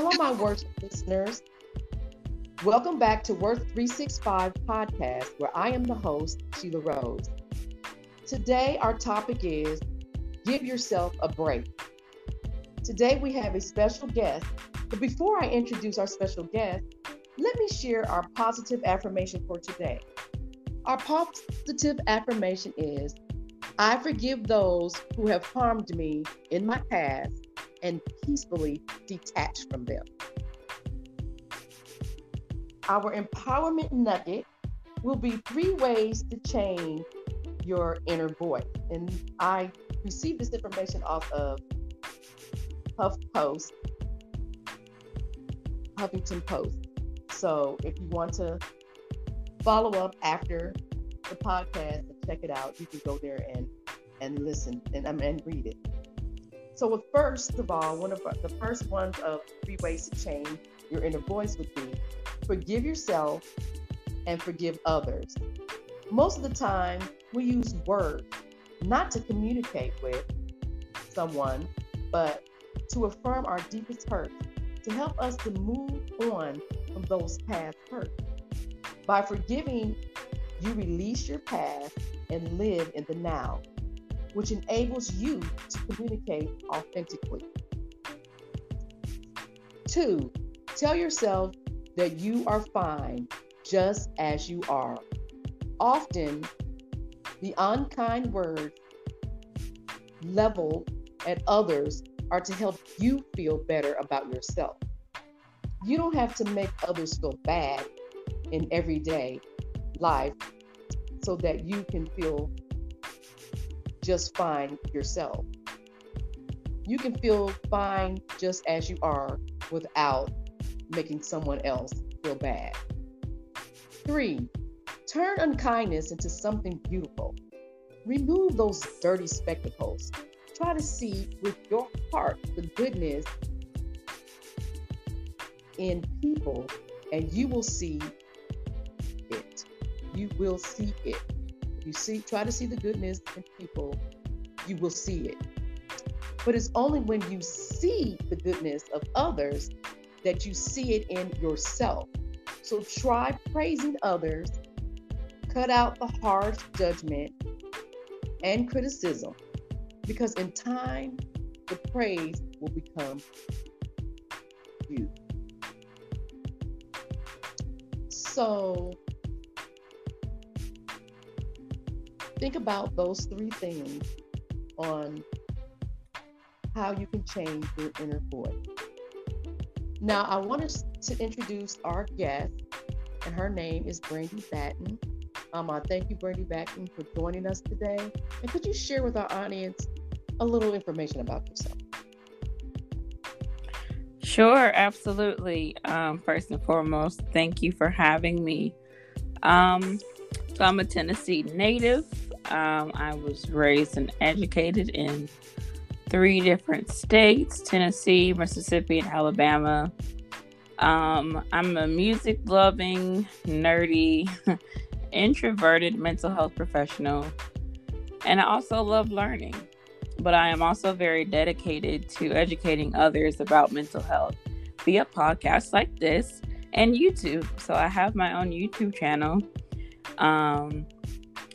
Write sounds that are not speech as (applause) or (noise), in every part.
Hello, my Worth listeners. Welcome back to Worth 365 podcast, where I am the host, Sheila Rose. Today, our topic is Give Yourself a Break. Today, we have a special guest, but before I introduce our special guest, let me share our positive affirmation for today. Our positive affirmation is I forgive those who have harmed me in my past and peacefully detach from them. Our empowerment nugget will be three ways to change your inner voice. And I received this information off of HuffPost, Huffington Post. So if you want to follow up after the podcast and check it out, you can go there and and listen and um, and read it. So first of all, one of the first ones of three ways to change your inner voice would be forgive yourself and forgive others. Most of the time, we use words not to communicate with someone, but to affirm our deepest hurts, to help us to move on from those past hurts. By forgiving, you release your past and live in the now, which enables you to communicate authentically. Two, tell yourself that you are fine just as you are. Often, the unkind words leveled at others are to help you feel better about yourself. You don't have to make others feel bad in everyday life so that you can feel just fine yourself. You can feel fine just as you are without making someone else feel bad. Three, turn unkindness into something beautiful. Remove those dirty spectacles. Try to see with your heart the goodness in people, and you will see it. You will see it. You see, try to see the goodness in people, you will see it. But it's only when you see the goodness of others that you see it in yourself. So try praising others, cut out the harsh judgment and criticism, because in time, the praise will become you. So think about those three things on how you can change your inner voice. Now, I want to introduce our guest, and her name is Brandy Batten. Um, I thank you, Brandy Batten, for joining us today. And could you share with our audience a little information about yourself? Sure, absolutely. Um, first and foremost, thank you for having me. Um, so, I'm a Tennessee native. Um, I was raised and educated in three different states Tennessee, Mississippi, and Alabama. Um, I'm a music loving, nerdy, (laughs) introverted mental health professional, and I also love learning. But I am also very dedicated to educating others about mental health via podcasts like this and YouTube. So I have my own YouTube channel, um,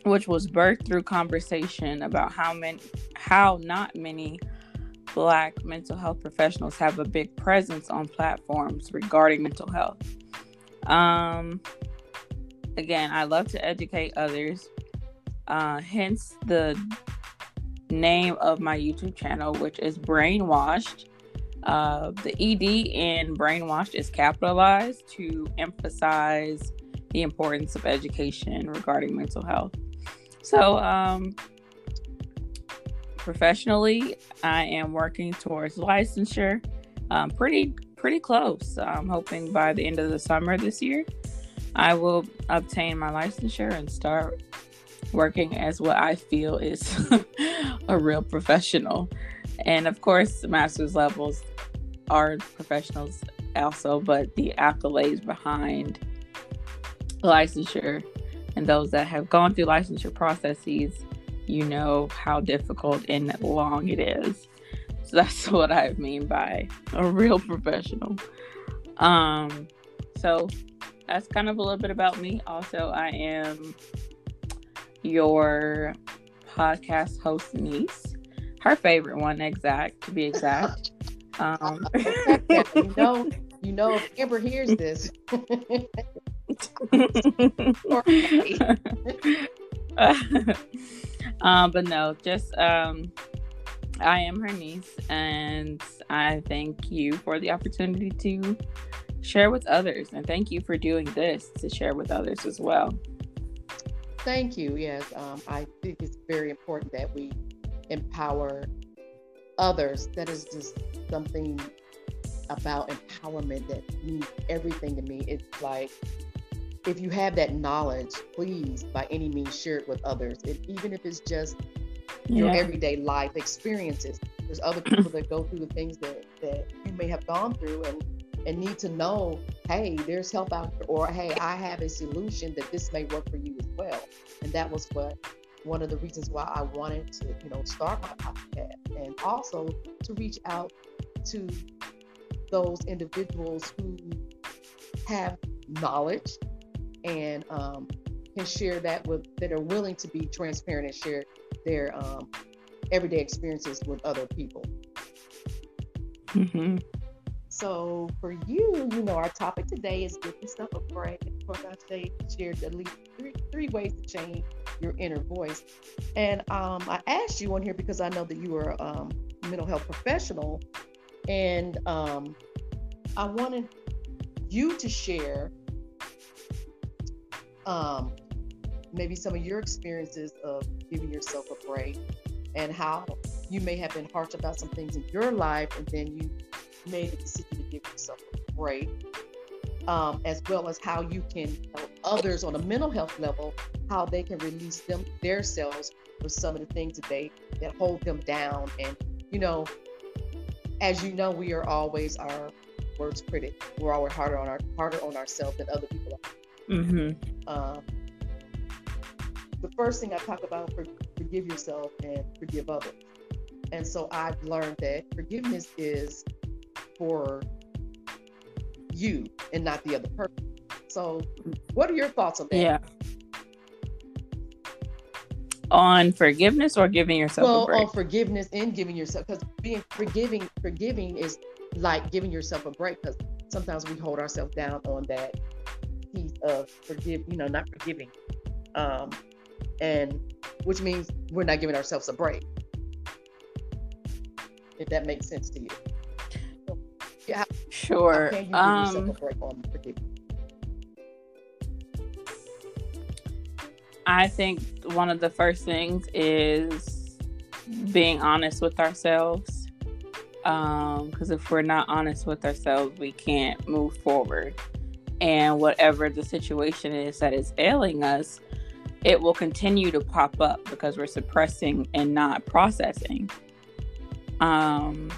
which was birthed through conversation about how many how not many black mental health professionals have a big presence on platforms regarding mental health. Um, again, I love to educate others, uh, hence the name of my YouTube channel, which is Brainwashed. Uh, the ED in Brainwashed is capitalized to emphasize the importance of education regarding mental health. So, um, professionally, I am working towards licensure. Um, pretty pretty close. I'm hoping by the end of the summer this year, I will obtain my licensure and start working as what I feel is (laughs) a real professional. And of course, master's levels are professionals also, but the accolades behind licensure and those that have gone through licensure processes you know how difficult and long it is. (laughs) So that's what I mean by a real professional. Um, so that's kind of a little bit about me. Also, I am your podcast host niece, her favorite one, exact to be exact. (laughs) Um, you know, (laughs) you know, if Amber hears this. (laughs) um, (laughs) but no, just um, I am her niece, and I thank you for the opportunity to share with others, and thank you for doing this to share with others as well. Thank you. Yes, um, I think it's very important that we empower others. That is just something about empowerment that means everything to me. It's like if you have that knowledge, please by any means share it with others. If, even if it's just your everyday life experiences. There's other (clears throat) people that go through the things that, that you may have gone through and and need to know, hey, there's help out there, or hey, I have a solution that this may work for you as well. And that was what one of the reasons why I wanted to, you know, start my podcast and also to reach out to those individuals who have knowledge and um, can share that with that are willing to be transparent and share their um, everyday experiences with other people. Mm-hmm. So for you, you know, our topic today is yourself a break. Of course, I say share at least three, three ways to change your inner voice. And um, I asked you on here because I know that you are um, a mental health professional, and um, I wanted you to share um, maybe some of your experiences of giving yourself a break and how you may have been harsh about some things in your life and then you made the decision to give yourself a break um, as well as how you can help others on a mental health level how they can release them their selves with some of the things that they that hold them down. And you know as you know we are always our worst critic we're always harder on our harder on ourselves than other people are mm-hmm. uh, the first thing I talk about for forgive yourself and forgive others. And so I've learned that forgiveness is for you and not the other person. So what are your thoughts on that? Yeah. On forgiveness or giving yourself well, a break? on forgiveness and giving yourself because being forgiving forgiving is like giving yourself a break because sometimes we hold ourselves down on that of forgive, you know, not forgiving. Um, and which means we're not giving ourselves a break. If that makes sense to you. yeah. Sure. How can you give um, yourself a break on I think one of the first things is being honest with ourselves. Because um, if we're not honest with ourselves, we can't move forward. And whatever the situation is that is ailing us, it will continue to pop up because we're suppressing and not processing. Um,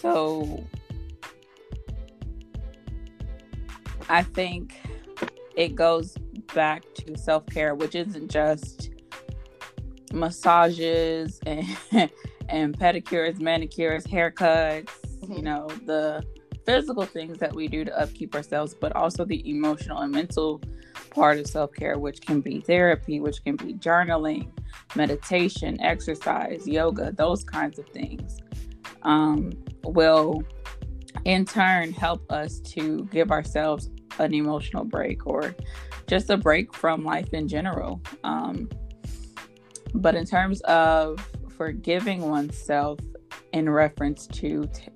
so I think it goes back to self care, which isn't just massages and, (laughs) and pedicures, manicures, haircuts, mm-hmm. you know, the physical things that we do to upkeep ourselves, but also the emotional and mental part of self care, which can be therapy, which can be journaling, meditation, exercise, yoga, those kinds of things, um, will in turn help us to give ourselves an emotional break or just a break from life in general. Um, but in terms of forgiving oneself in reference to t-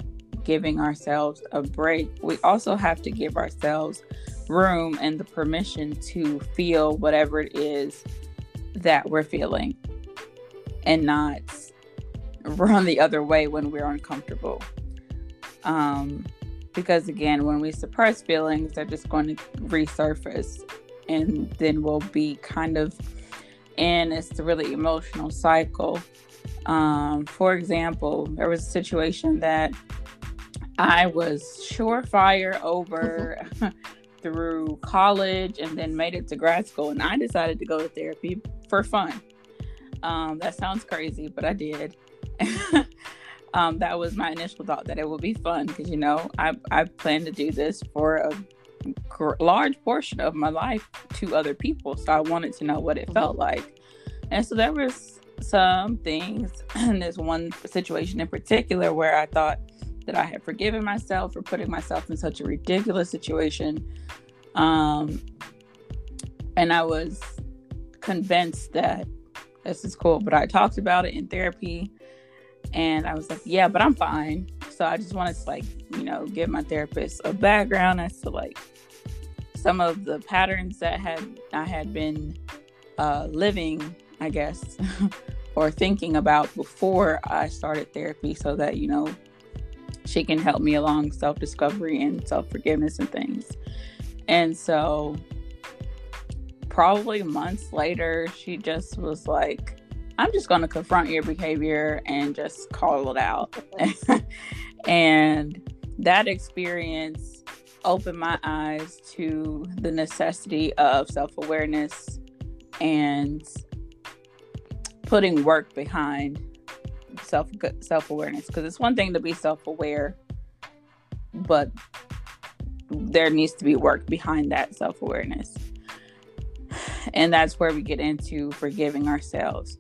giving ourselves a break, we also have to give ourselves room and the permission to feel whatever it is that we're feeling and not run the other way when we're uncomfortable. Um, because again, when we suppress feelings, they're just going to resurface and then we'll be kind of in this really emotional cycle. Um, for example, there was a situation that I was surefire over (laughs) through college and then made it to grad school. And I decided to go to therapy for fun. Um, that sounds crazy, but I did. (laughs) um, that was my initial thought that it would be fun because you know I I plan to do this for a large portion of my life to other people, so I wanted to know what it mm-hmm. felt like, and so there was some things (clears throat) in this one situation in particular where I thought that I had forgiven myself for putting myself in such a ridiculous situation. Um, and I was convinced that this is cool, but I talked about it in therapy and I was like, yeah, but I'm fine. So I just wanted to like, you know, give my therapist a background as to like some of the patterns that had I had been uh, living, I guess, (laughs) or thinking about before I started therapy so that, you know, she can help me along self discovery and self forgiveness and things. And so, probably months later, she just was like, I'm just going to confront your behavior and just call it out. (laughs) and that experience opened my eyes to the necessity of self awareness and putting work behind self self awareness because it's one thing to be self aware, but there needs to be work behind that self awareness, and that's where we get into forgiving ourselves.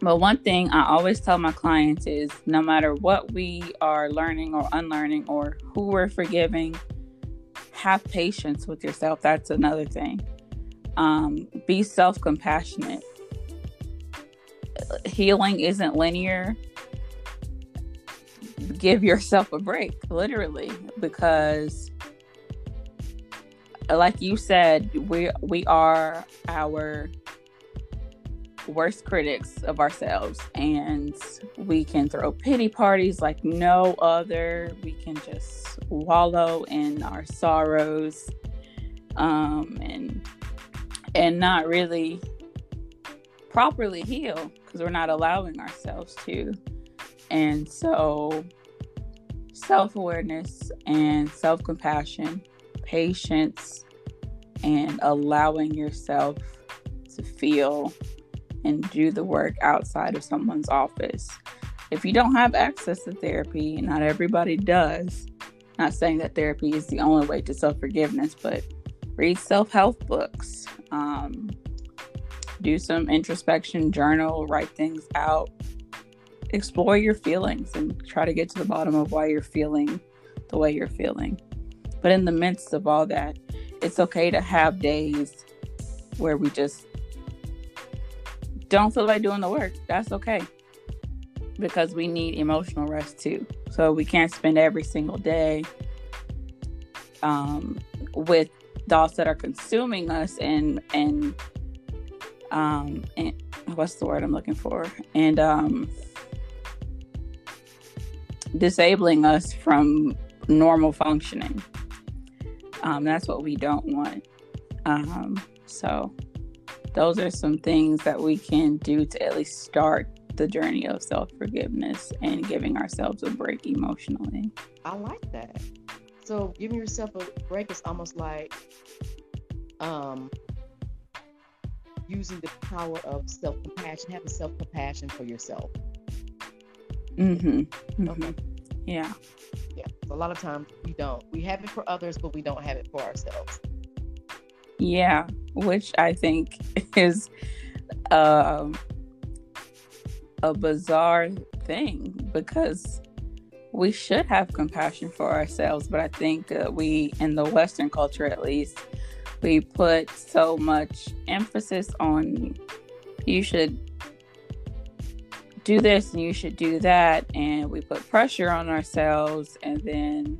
But one thing I always tell my clients is no matter what we are learning or unlearning or who we're forgiving, have patience with yourself. That's another thing. Um, be self compassionate healing isn't linear, give yourself a break, literally, because like you said, we we are our worst critics of ourselves and we can throw pity parties like no other. We can just wallow in our sorrows um and and not really properly heal because we're not allowing ourselves to. And so, self awareness and self compassion, patience, and allowing yourself to feel and do the work outside of someone's office. If you don't have access to therapy, not everybody does. Not saying that therapy is the only way to self forgiveness, but read self help books. Um, do some introspection, journal, write things out, explore your feelings, and try to get to the bottom of why you're feeling the way you're feeling. But in the midst of all that, it's okay to have days where we just don't feel like doing the work. That's okay because we need emotional rest too. So we can't spend every single day um, with thoughts that are consuming us and and um and what's the word i'm looking for? And um disabling us from normal functioning. Um that's what we don't want. Um so those are some things that we can do to at least start the journey of self-forgiveness and giving ourselves a break emotionally. I like that. So giving yourself a break is almost like um using the power of self compassion, having self compassion for yourself. Mm-hmm. mm-hmm. Okay. Yeah. Yeah. So a lot of times we don't. We have it for others, but we don't have it for ourselves. Yeah, which I think (laughs) is um, a bizarre thing because we should have compassion for ourselves, but I think uh, we, in the Western culture at least, we put so much emphasis on you should do this and you should do that and we put pressure on ourselves and then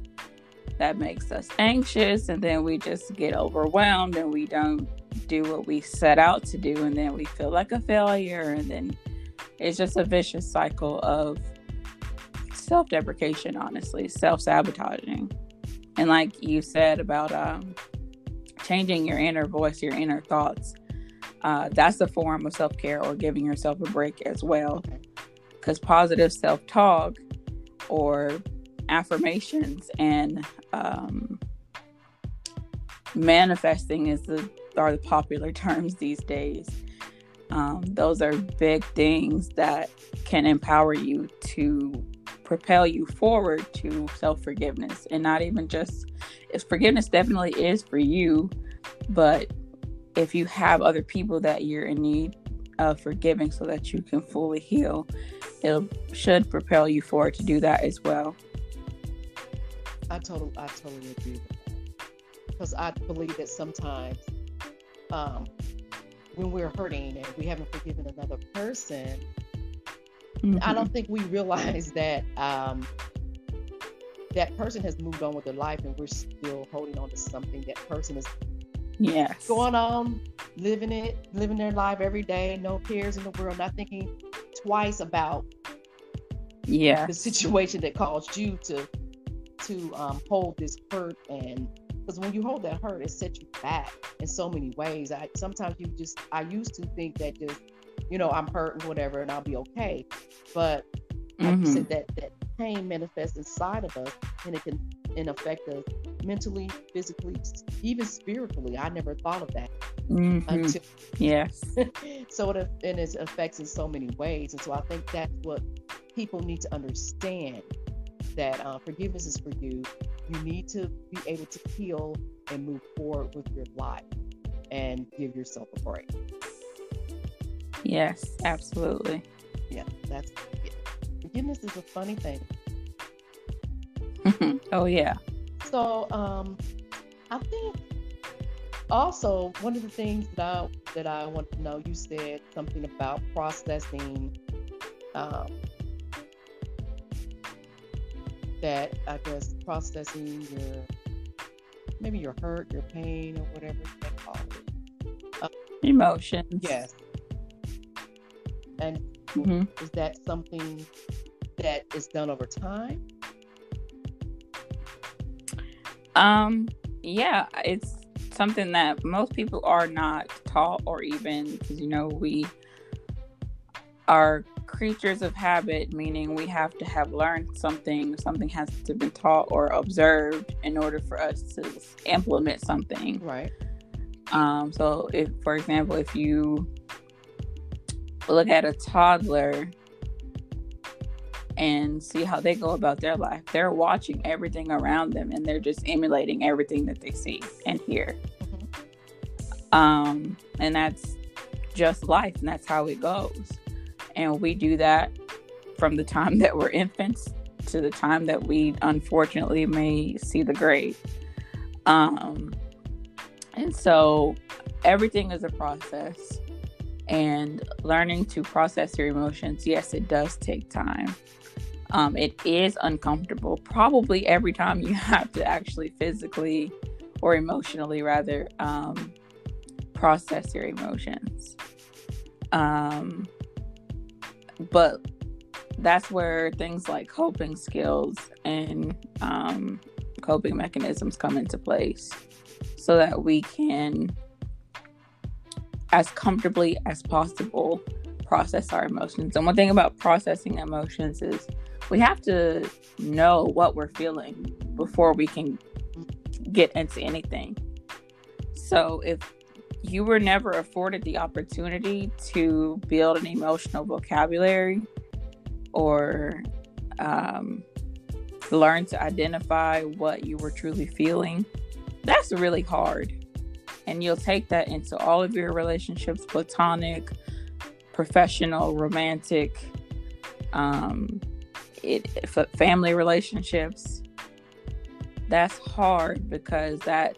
that makes us anxious and then we just get overwhelmed and we don't do what we set out to do and then we feel like a failure and then it's just a vicious cycle of self-deprecation honestly self-sabotaging. And like you said about um, changing your inner voice, your inner thoughts. Uh, that's a form of self care or giving yourself a break as well. Because positive self talk or affirmations and um, manifesting is the are the popular (laughs) terms these days. um, those are big things that can empower you to propel you forward to self forgiveness and not even just if forgiveness definitely is for you, but if you have other people that you're in need of forgiving so that you can fully heal, it should propel you forward to do that as well. I totally, I totally agree with that because I believe that sometimes um, when we're hurting and we haven't forgiven another person, mm-hmm. I don't think we realize that um, that person has moved on with their life and we're still holding on to something that person is yes. going on, living it, living their life every day, no cares in the world, not thinking twice about yeah the situation that caused you to to um, hold this hurt and because when you hold that hurt, it sets you back in so many ways. I sometimes you just I used to think that just you know I'm hurt and whatever and I'll be okay, but like mm-hmm. you said, that that pain manifests inside of us and it can and affect us mentally, physically, even spiritually. I never thought of that mm-hmm. until yes. (laughs) so it and it affects in so many ways, and so I think that's what people need to understand that uh, forgiveness is for you. You need to be able to heal and move forward with your life and give yourself a break. Yes, absolutely. Yeah, that's yeah. forgiveness is a funny thing. (laughs) oh yeah. So um, I think also one of the things that I that I want to know, you said something about processing um, that I guess processing your maybe your hurt, your pain, or whatever you call it. Uh, Emotions. Yes. And mm-hmm. is that something that is done over time? Um, yeah, it's something that most people are not taught or even because you know we are creatures of habit, meaning we have to have learned something, something has to have been taught or observed in order for us to implement something. Right. Um, so if for example, if you look at a toddler and see how they go about their life, they're watching everything around them and they're just emulating everything that they see and hear. Mm-hmm. Um, and that's just life and that's how it goes and we do that from the time that we're infants to the time that we unfortunately may see the grave. Um, and so everything is a process. And learning to process your emotions, yes, it does take time. Um, it is uncomfortable, probably every time you (laughs) have to actually physically or emotionally, rather, um, process your emotions. Um, but that's where things like coping skills and um, coping mechanisms come into place so that we can as comfortably as possible process our emotions and one thing about processing emotions is we have to know what we're feeling before we can get into anything so if you were never afforded the opportunity to build an emotional vocabulary or um, learn to identify what you were truly feeling, that's really hard. And you'll take that into all of your relationships platonic, professional, romantic, um, it, family relationships. That's hard because that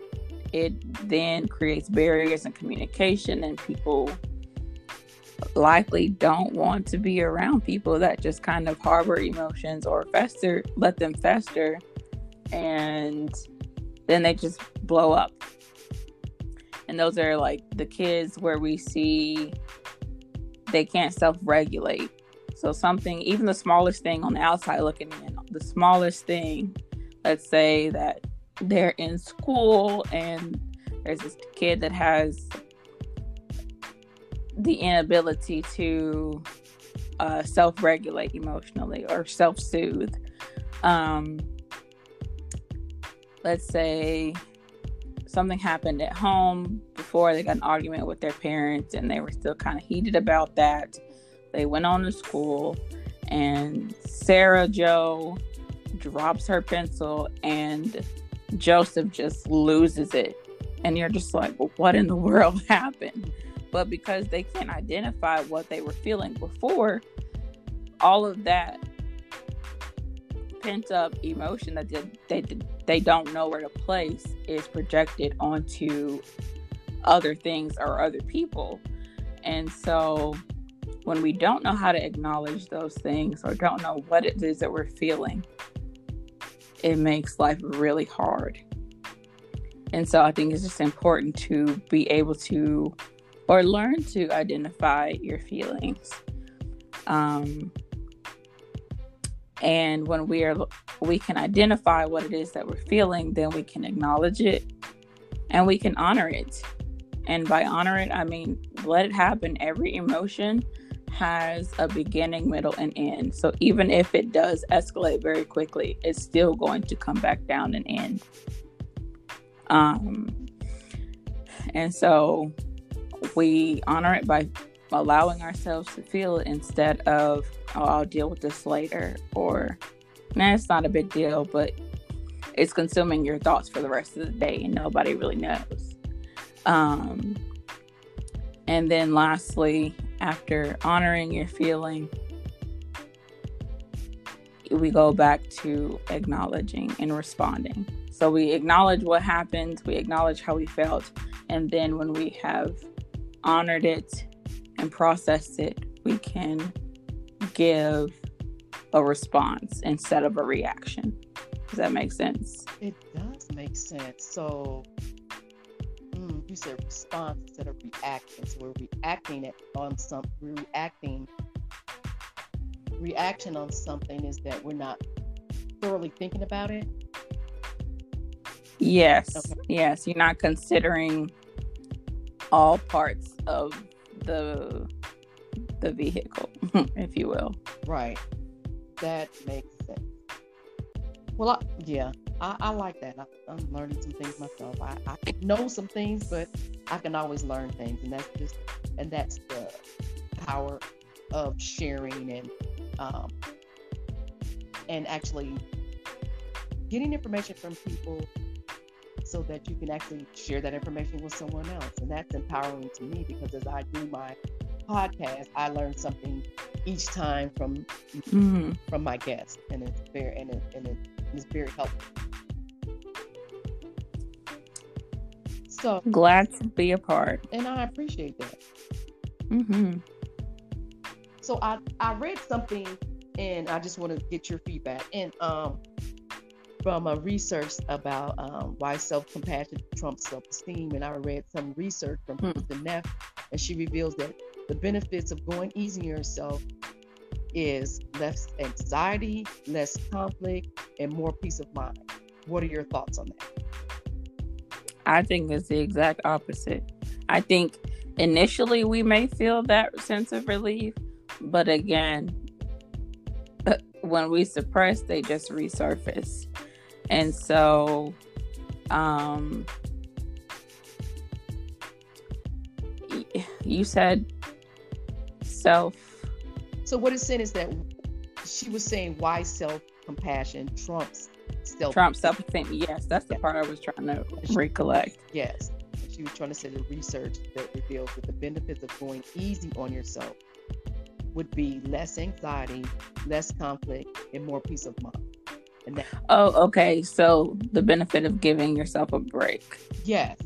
it then creates barriers in communication and people likely don't want to be around people that just kind of harbor emotions or fester let them fester and then they just blow up and those are like the kids where we see they can't self-regulate. So something even the smallest thing on the outside looking in the smallest thing let's say that they're in school and there's this kid that has the inability to uh, self-regulate emotionally or self-soothe. Um, let's say something happened at home before they got an argument with their parents and they were still kind of heated about that. They went on to school and Sarah Joe drops her pencil and Joseph just loses it. And you're just like, well, what in the world (laughs) happened? But because they can't identify what they were feeling before, all of that pent up emotion that they, they, they don't know where to place is projected onto other things or other people. And so when we don't know how to acknowledge those things or don't know what it is that we're feeling, it makes life really hard. And so I think it's just important to be able to or learn to identify your feelings. Um, and when we are we can identify what it is that we're feeling, then we can acknowledge it and we can honor it. And by honor it, I mean let it happen. Every emotion has a beginning, middle, and end. So even if it does escalate very quickly, it's still going to come back down and end. Um, and so we honor it by allowing ourselves to feel instead of, oh, I'll deal with this later, or, nah, it's not a big deal, but it's consuming your thoughts for the rest of the day and nobody really knows. Um, and then lastly, after honoring your feeling, we go back to acknowledging and responding. So we acknowledge what happened, we acknowledge how we felt, and then when we have honored it and process it, we can give a response instead of a reaction. Does that make sense? It does make sense. So mm, you said response instead of reaction. So we're reacting on some we're reacting reaction on something is that we're not thoroughly thinking about it. Yes. Okay. Yes. You're not considering all parts of the the vehicle, (laughs) if you will. Right. That makes sense. Well, I, yeah, I, I like that. I, am learning some things myself. I, I know some things, but I can always learn things, and that's just and that's the power of sharing and um, and actually getting information from people so that you can actually share that information with someone else and that's empowering to me because as i do my podcast i learn something each time from mm-hmm. from my guests and it's very and, it, and it, it's very helpful So glad to be a part. And I appreciate that. Mm-hmm. So I I read something and I just want to get your feedback. And um from a research about um, why self-compassion trumps self-esteem and i read some research from hmm. the Neff and she reveals that the benefits of going easy on yourself is less anxiety less conflict and more peace of mind what are your thoughts on that I think it's the exact opposite. I think initially we may feel that sense of relief, but again, when we suppress, they just resurface. And so, um, you said self. So, what it's saying is that she was saying why self compassion trumps self Trump self esteem. Yes, that's the part I was trying to recollect. Yes. She was trying to say the research that reveals that the benefits of going easy on yourself would be less anxiety, less conflict, and more peace of mind. That- oh, okay. So the benefit of giving yourself a break. Yes.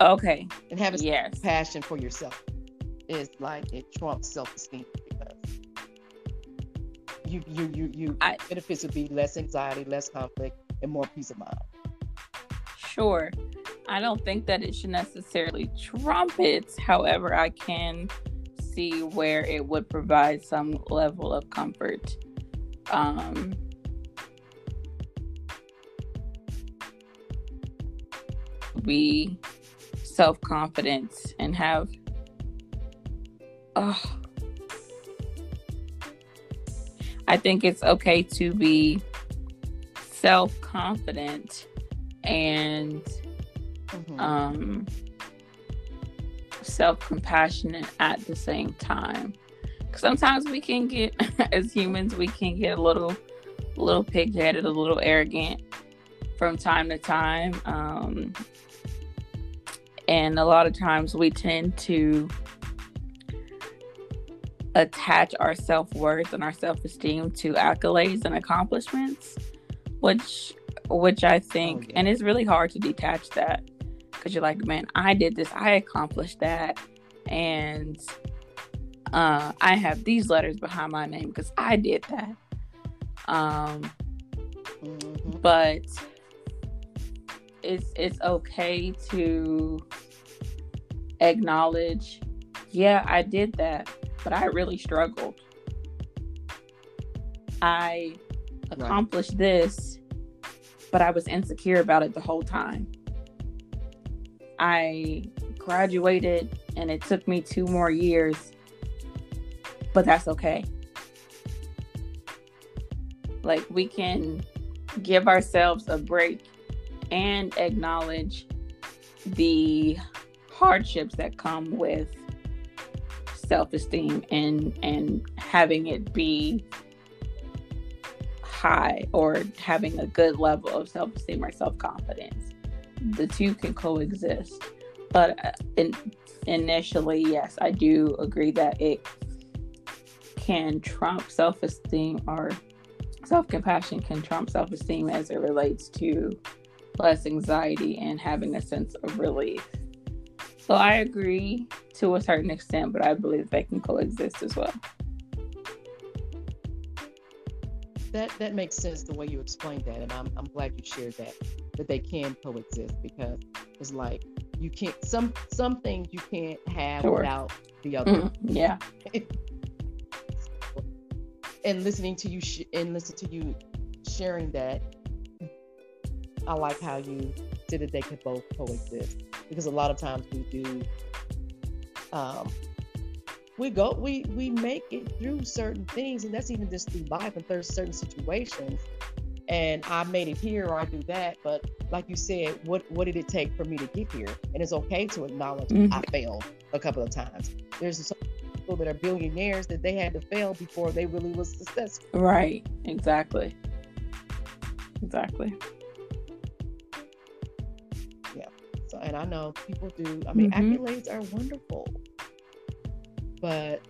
Okay. And having yes. passion for yourself is like it trumps self esteem because you you you you I, benefits would be less anxiety, less conflict, and more peace of mind. Sure. I don't think that it should necessarily trump it. However, I can see where it would provide some level of comfort. Um, be self confident and have. Oh, I think it's okay to be self confident and mm-hmm. um, self compassionate at the same time. Sometimes we can get, (laughs) as humans, we can get a little, little pig headed, a little arrogant from time to time. Um, and a lot of times we tend to attach our self worth and our self esteem to accolades and accomplishments, which which I think, oh, yeah. and it's really hard to detach that because you're like, man, I did this, I accomplished that, and uh, I have these letters behind my name because I did that. Um, mm-hmm. but it's it's okay to acknowledge, yeah, I did that, but I really struggled. I accomplished right. this, but I was insecure about it the whole time. I graduated and it took me two more years, but that's okay. Like, we can give ourselves a break and acknowledge the hardships that come with self-esteem and and having it be high or having a good level of self-esteem or self-confidence. The two can coexist. But uh, in, initially yes i do agree that it can trump self-esteem or self-compassion can trump self-esteem as it relates to less anxiety and having a sense of relief so I agree to a certain extent, but I believe they can coexist as well. That that makes sense the way you explained that, and I'm I'm glad you shared that that they can coexist because it's like you can't some some things you can't have sure. without the other. Mm, yeah. (laughs) and listening to you sh- and listen to you sharing that, I like how you said that they could both coexist because a lot of times we do um, we go we we make it through certain things and that's even just through life and there's certain situations and i made it here or i do that but like you said what what did it take for me to get here? And it's okay to acknowledge mm-hmm. i failed a couple of times. There's some people that are billionaires that they had to fail before they really was successful. Right. Exactly. Exactly and I know people do. I mean, mm-hmm. accolades are wonderful, but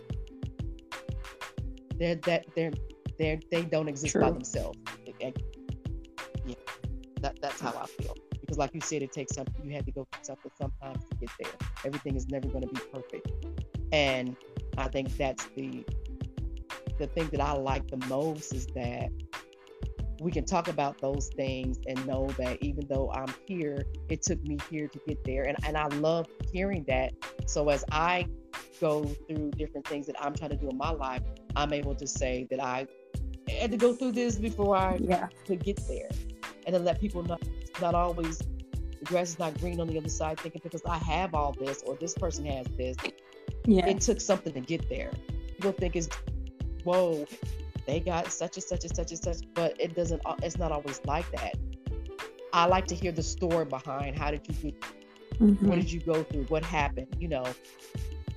they're that they're they're they don't exist True. by themselves. yeah, that that's how I feel. Because, like you said, it takes something. You had to go through something sometimes to get there. Everything is never going to be perfect, and I think that's the the thing that I like the most is that we can talk about those things and know that even though I'm here, it took me here to get there. And, and I love hearing that. So as I go through different things that I'm trying to do in my life, I'm able to say that I had to go through this before I yeah. could get there. And then let people know it's not always the grass is not green on the other side, thinking because I have all this or this person has this. Yeah. It took something to get there. People think it's whoa, they got such and such and such and such, but it doesn't. It's not always like that. I like to hear the story behind how did you get, mm-hmm. what did you go through, what happened. You know,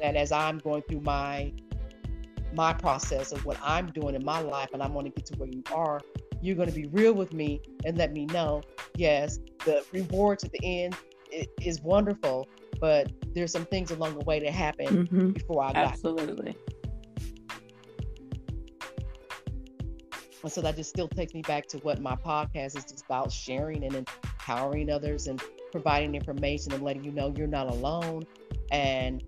that as I'm going through my my process of what I'm doing in my life, and I want to get to where you are, you're going to be real with me and let me know. Yes, the rewards at the end is wonderful, but there's some things along the way that happened mm-hmm. before I got. Absolutely. And so that just still takes me back to what my podcast is just about sharing and empowering others and providing information and letting you know you're not alone. And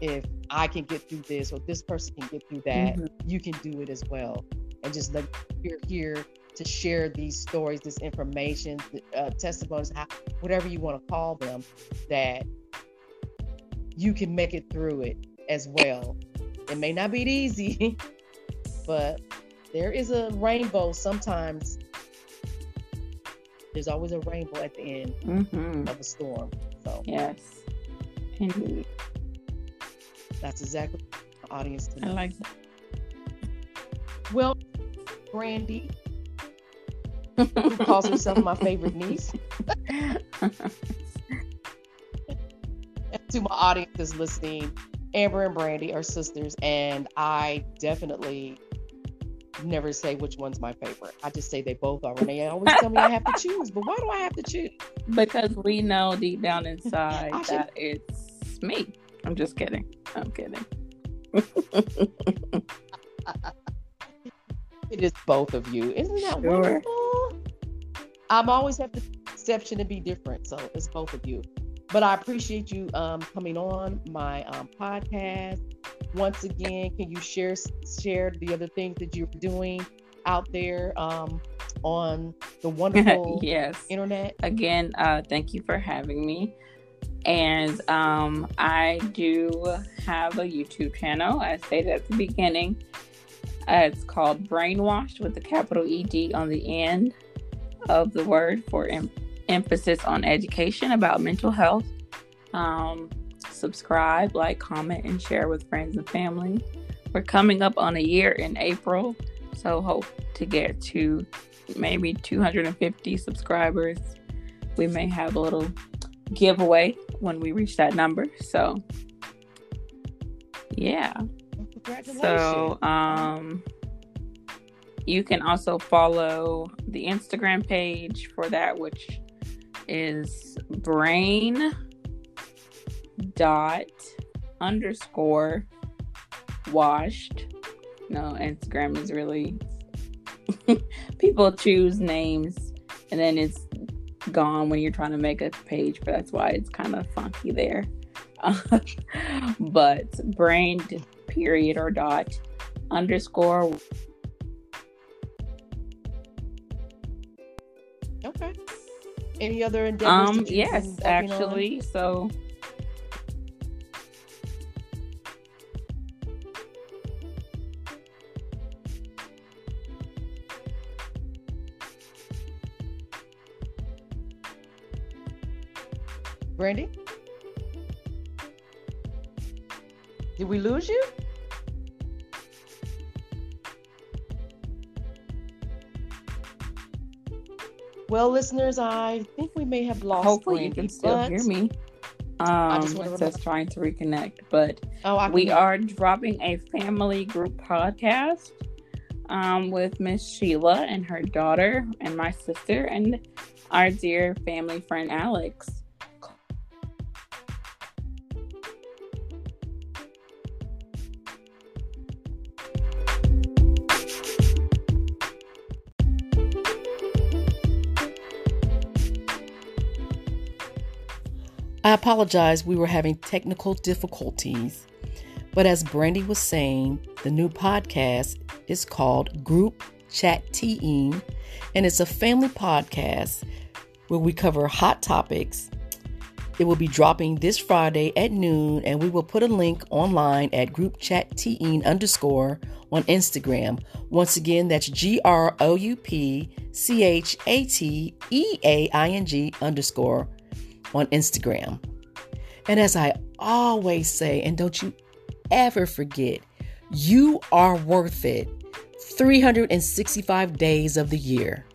if I can get through this or this person can get through that, mm-hmm. you can do it as well. And just let you're here to share these stories, this information, uh, testimonies, whatever you want to call them, that you can make it through it as well. It may not be easy, (laughs) but there is a rainbow sometimes. There's always a rainbow at the end mm-hmm. of a storm. So yes, indeed. That's exactly the audience. Tonight. I like that. Well, Brandy, who calls herself my favorite niece. (laughs) to my audience, that's listening, Amber and Brandy are sisters, and I definitely never say which one's my favorite. I just say they both are. And they always tell me I have to (laughs) choose. But why do I have to choose? Because we know deep down (laughs) inside that it's me. I'm just kidding. I'm kidding. (laughs) it is both of you. Isn't that sure. wonderful? I'm always have the exception to be different. So it's both of you. But I appreciate you um, coming on my um, podcast. Once again, can you share share the other things that you're doing out there um, on the (laughs) wonderful yes internet? Again, uh, thank you for having me. And um, I do have a YouTube channel. I stated at the beginning. Uh, it's called Brainwashed with the capital ED on the end of the word for em- emphasis on education about mental health. Um, subscribe, like, comment, and share with friends and family. We're coming up on a year in April, so hope to get to maybe 250 subscribers. We may have a little giveaway when we reach that number. So, yeah. So, um, you can also follow the Instagram page for that, which is brain dot underscore washed. No, Instagram is really (laughs) people choose names and then it's gone when you're trying to make a page, but that's why it's kind of funky there. (laughs) but brain period or dot underscore. Any other endeavors? Um. Yes, actually. On? So Brandy? Did we lose you? Well, listeners, I think we may have lost. Hopefully, Brandy, you can still hear me. Um, it says trying to reconnect, but oh, we are dropping a family group podcast um, with Miss Sheila and her daughter and my sister and our dear family friend Alex. Apologize, we were having technical difficulties. But as Brandy was saying, the new podcast is called Group Chat Team, and it's a family podcast where we cover hot topics. It will be dropping this Friday at noon, and we will put a link online at Group Chat Team underscore on Instagram. Once again, that's G R O U P C H A T E A I N G underscore on Instagram. And as I always say, and don't you ever forget, you are worth it 365 days of the year.